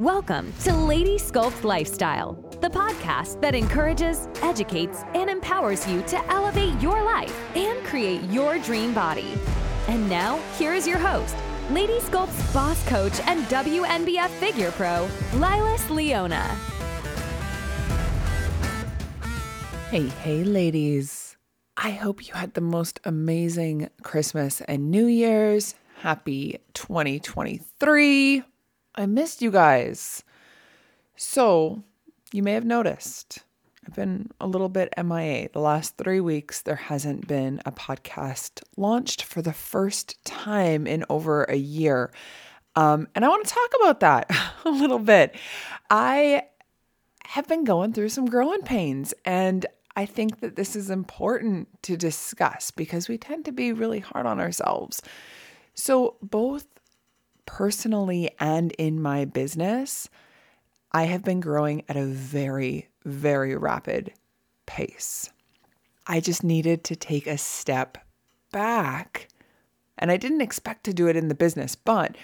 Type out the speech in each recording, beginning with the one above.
Welcome to Lady Sculpt Lifestyle, the podcast that encourages, educates, and empowers you to elevate your life and create your dream body. And now, here is your host, Lady Sculpt's boss coach and WNBF figure pro, Lilas Leona. Hey, hey, ladies. I hope you had the most amazing Christmas and New Year's. Happy 2023. I missed you guys. So, you may have noticed I've been a little bit MIA. The last three weeks, there hasn't been a podcast launched for the first time in over a year. Um, and I want to talk about that a little bit. I have been going through some growing pains, and I think that this is important to discuss because we tend to be really hard on ourselves. So, both personally and in my business, I have been growing at a very, very rapid pace. I just needed to take a step back. And I didn't expect to do it in the business, but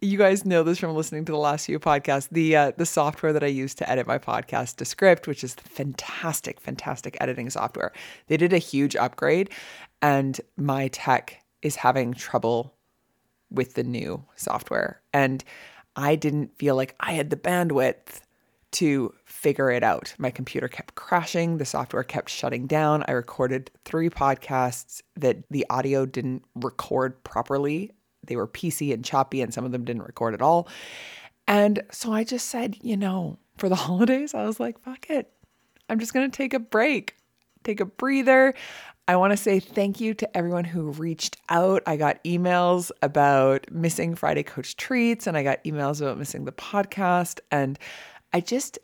you guys know this from listening to the last few podcasts. The uh, the software that I use to edit my podcast, Descript, which is fantastic, fantastic editing software. They did a huge upgrade, and my tech is having trouble with the new software. And I didn't feel like I had the bandwidth to figure it out. My computer kept crashing, the software kept shutting down. I recorded three podcasts that the audio didn't record properly. They were PC and choppy, and some of them didn't record at all. And so I just said, you know, for the holidays, I was like, fuck it. I'm just going to take a break, take a breather. I want to say thank you to everyone who reached out. I got emails about missing Friday Coach treats, and I got emails about missing the podcast. And I just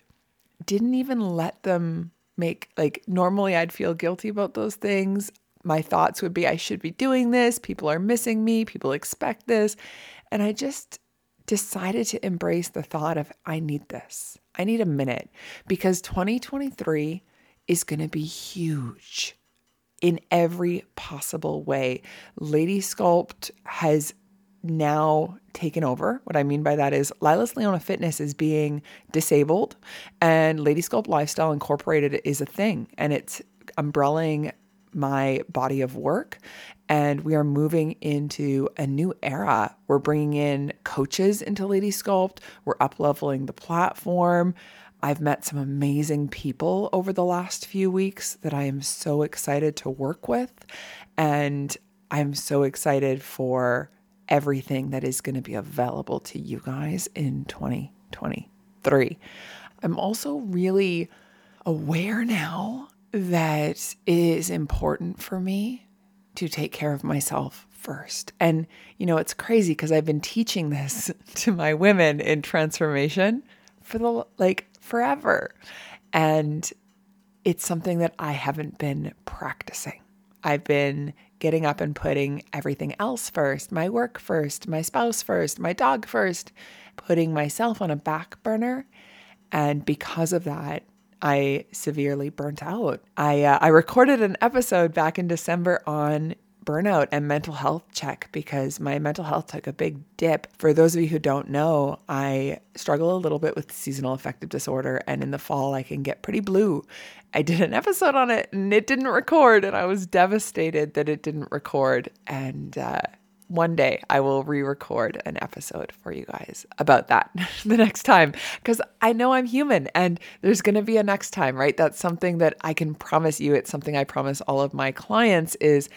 didn't even let them make, like, normally I'd feel guilty about those things. My thoughts would be, I should be doing this. People are missing me. People expect this. And I just decided to embrace the thought of, I need this. I need a minute because 2023 is going to be huge in every possible way. Lady Sculpt has now taken over. What I mean by that is Lilas Leona Fitness is being disabled and Lady Sculpt Lifestyle Incorporated is a thing and it's umbrelling my body of work and we are moving into a new era. We're bringing in coaches into Lady Sculpt. We're up leveling the platform. I've met some amazing people over the last few weeks that I am so excited to work with. And I'm so excited for everything that is going to be available to you guys in 2023. I'm also really aware now that it is important for me to take care of myself first. And, you know, it's crazy because I've been teaching this to my women in transformation for the like forever. And it's something that I haven't been practicing. I've been getting up and putting everything else first my work first, my spouse first, my dog first, putting myself on a back burner. And because of that, I severely burnt out. I uh, I recorded an episode back in December on burnout and mental health check because my mental health took a big dip. For those of you who don't know, I struggle a little bit with seasonal affective disorder, and in the fall, I can get pretty blue. I did an episode on it and it didn't record, and I was devastated that it didn't record. And uh, one day I will re record an episode for you guys about that the next time because I know I'm human and there's going to be a next time, right? That's something that I can promise you. It's something I promise all of my clients is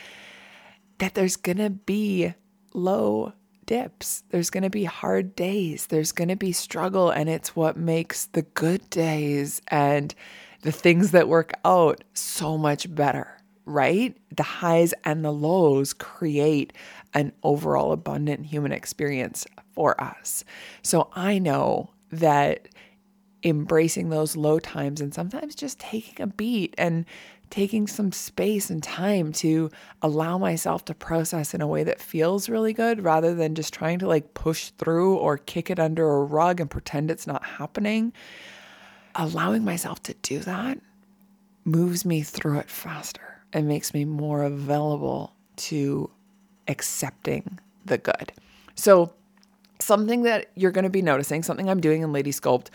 that there's going to be low dips. There's going to be hard days. There's going to be struggle. And it's what makes the good days and the things that work out so much better, right? The highs and the lows create an overall abundant human experience for us. So I know that embracing those low times and sometimes just taking a beat and taking some space and time to allow myself to process in a way that feels really good rather than just trying to like push through or kick it under a rug and pretend it's not happening. Allowing myself to do that moves me through it faster and makes me more available to accepting the good. So, something that you're going to be noticing, something I'm doing in Lady Sculpt.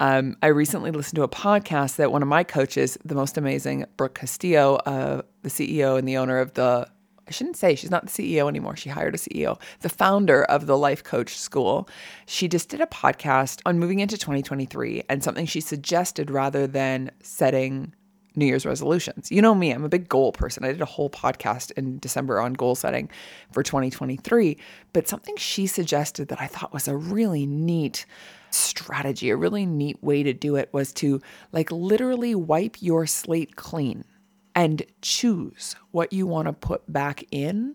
Um, I recently listened to a podcast that one of my coaches, the most amazing Brooke Castillo, uh, the CEO and the owner of the I shouldn't say she's not the CEO anymore. She hired a CEO, the founder of the Life Coach School. She just did a podcast on moving into 2023 and something she suggested rather than setting New Year's resolutions. You know me, I'm a big goal person. I did a whole podcast in December on goal setting for 2023, but something she suggested that I thought was a really neat strategy, a really neat way to do it was to like literally wipe your slate clean and choose what you want to put back in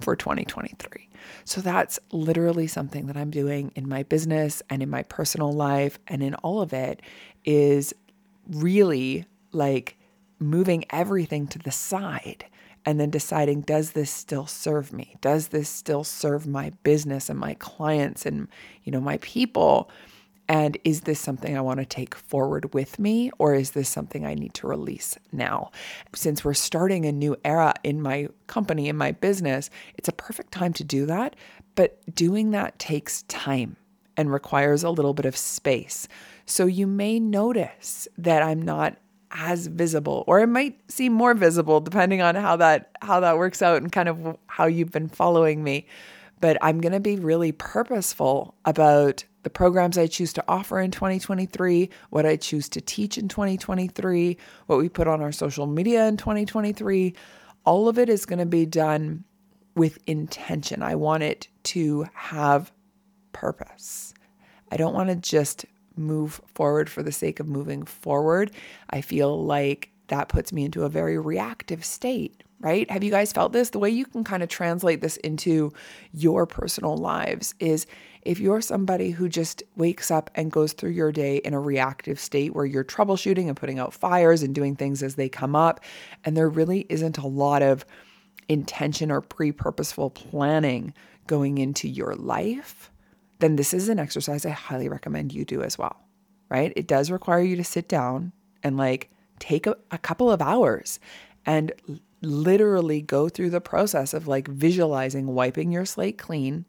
for 2023. So that's literally something that I'm doing in my business and in my personal life and in all of it is really like moving everything to the side and then deciding does this still serve me? Does this still serve my business and my clients and you know my people? And is this something I want to take forward with me or is this something I need to release now? Since we're starting a new era in my company in my business it's a perfect time to do that. But doing that takes time and requires a little bit of space. So you may notice that I'm not as visible or it might seem more visible depending on how that how that works out and kind of how you've been following me but I'm going to be really purposeful about the programs I choose to offer in 2023, what I choose to teach in 2023, what we put on our social media in 2023. All of it is going to be done with intention. I want it to have purpose. I don't want to just move forward for the sake of moving forward. I feel like that puts me into a very reactive state, right? Have you guys felt this? The way you can kind of translate this into your personal lives is if you're somebody who just wakes up and goes through your day in a reactive state where you're troubleshooting and putting out fires and doing things as they come up, and there really isn't a lot of intention or pre purposeful planning going into your life then this is an exercise I highly recommend you do as well, right? It does require you to sit down and like take a, a couple of hours and literally go through the process of like visualizing wiping your slate clean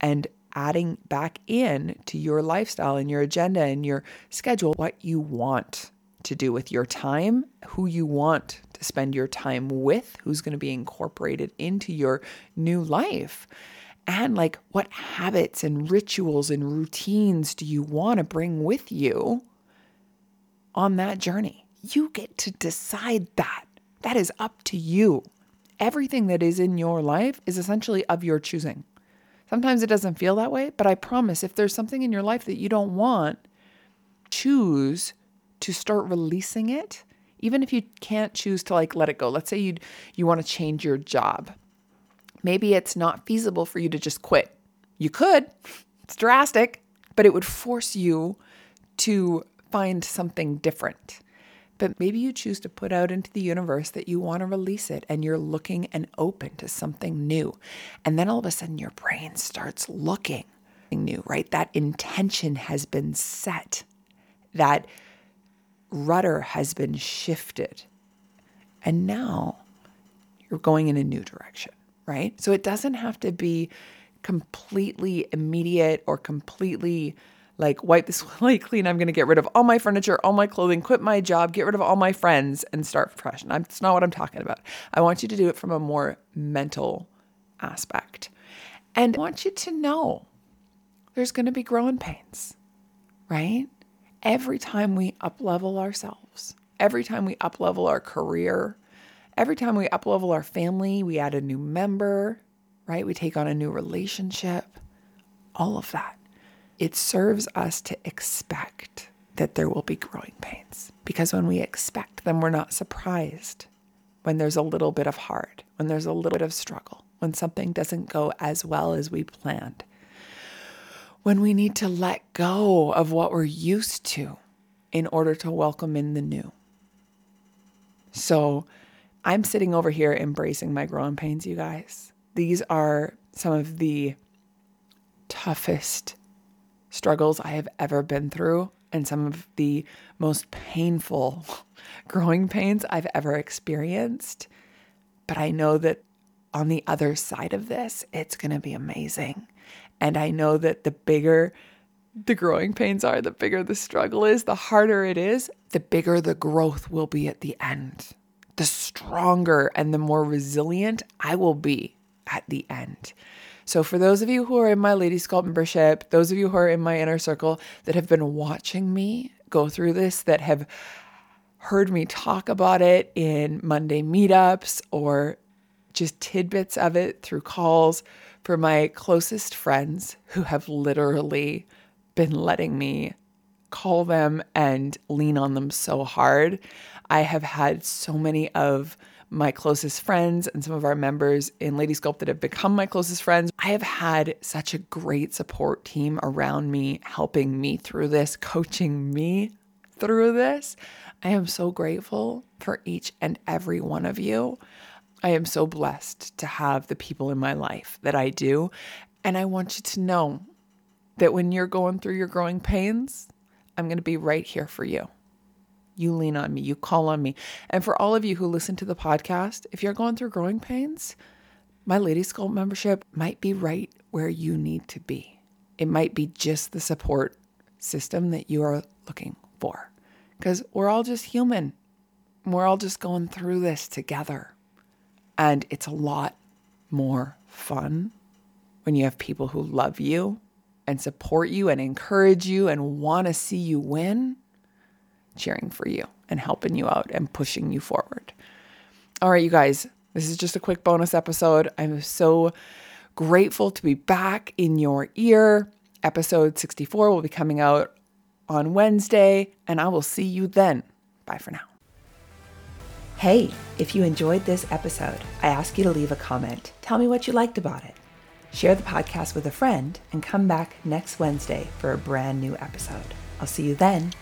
and adding back in to your lifestyle and your agenda and your schedule what you want to do with your time, who you want to spend your time with, who's going to be incorporated into your new life and like what habits and rituals and routines do you want to bring with you on that journey? You get to decide that. That is up to you. Everything that is in your life is essentially of your choosing. Sometimes it doesn't feel that way, but I promise if there's something in your life that you don't want, choose to start releasing it. Even if you can't choose to like let it go. Let's say you you want to change your job Maybe it's not feasible for you to just quit. You could, it's drastic, but it would force you to find something different. But maybe you choose to put out into the universe that you want to release it and you're looking and open to something new. And then all of a sudden your brain starts looking new, right? That intention has been set, that rudder has been shifted. And now you're going in a new direction right? So it doesn't have to be completely immediate or completely like wipe this slate clean. I'm going to get rid of all my furniture, all my clothing, quit my job, get rid of all my friends, and start fresh. And that's not what I'm talking about. I want you to do it from a more mental aspect. And I want you to know there's going to be growing pains, right? Every time we up level ourselves, every time we up level our career, Every time we uplevel our family, we add a new member, right? We take on a new relationship, all of that. It serves us to expect that there will be growing pains because when we expect them, we're not surprised when there's a little bit of hard, when there's a little bit of struggle, when something doesn't go as well as we planned, when we need to let go of what we're used to in order to welcome in the new. So, I'm sitting over here embracing my growing pains, you guys. These are some of the toughest struggles I have ever been through and some of the most painful growing pains I've ever experienced. But I know that on the other side of this, it's going to be amazing. And I know that the bigger the growing pains are, the bigger the struggle is, the harder it is, the bigger the growth will be at the end. The stronger and the more resilient I will be at the end. So, for those of you who are in my Lady Sculpt membership, those of you who are in my inner circle that have been watching me go through this, that have heard me talk about it in Monday meetups or just tidbits of it through calls, for my closest friends who have literally been letting me call them and lean on them so hard. I have had so many of my closest friends and some of our members in Lady Sculpt that have become my closest friends. I have had such a great support team around me, helping me through this, coaching me through this. I am so grateful for each and every one of you. I am so blessed to have the people in my life that I do. And I want you to know that when you're going through your growing pains, I'm going to be right here for you. You lean on me, you call on me. And for all of you who listen to the podcast, if you're going through growing pains, my Lady Sculpt membership might be right where you need to be. It might be just the support system that you are looking for. Because we're all just human. We're all just going through this together. And it's a lot more fun when you have people who love you and support you and encourage you and want to see you win cheering for you and helping you out and pushing you forward. All right, you guys, this is just a quick bonus episode. I'm so grateful to be back in your ear. Episode 64 will be coming out on Wednesday, and I will see you then. Bye for now. Hey, if you enjoyed this episode, I ask you to leave a comment. Tell me what you liked about it. Share the podcast with a friend and come back next Wednesday for a brand new episode. I'll see you then.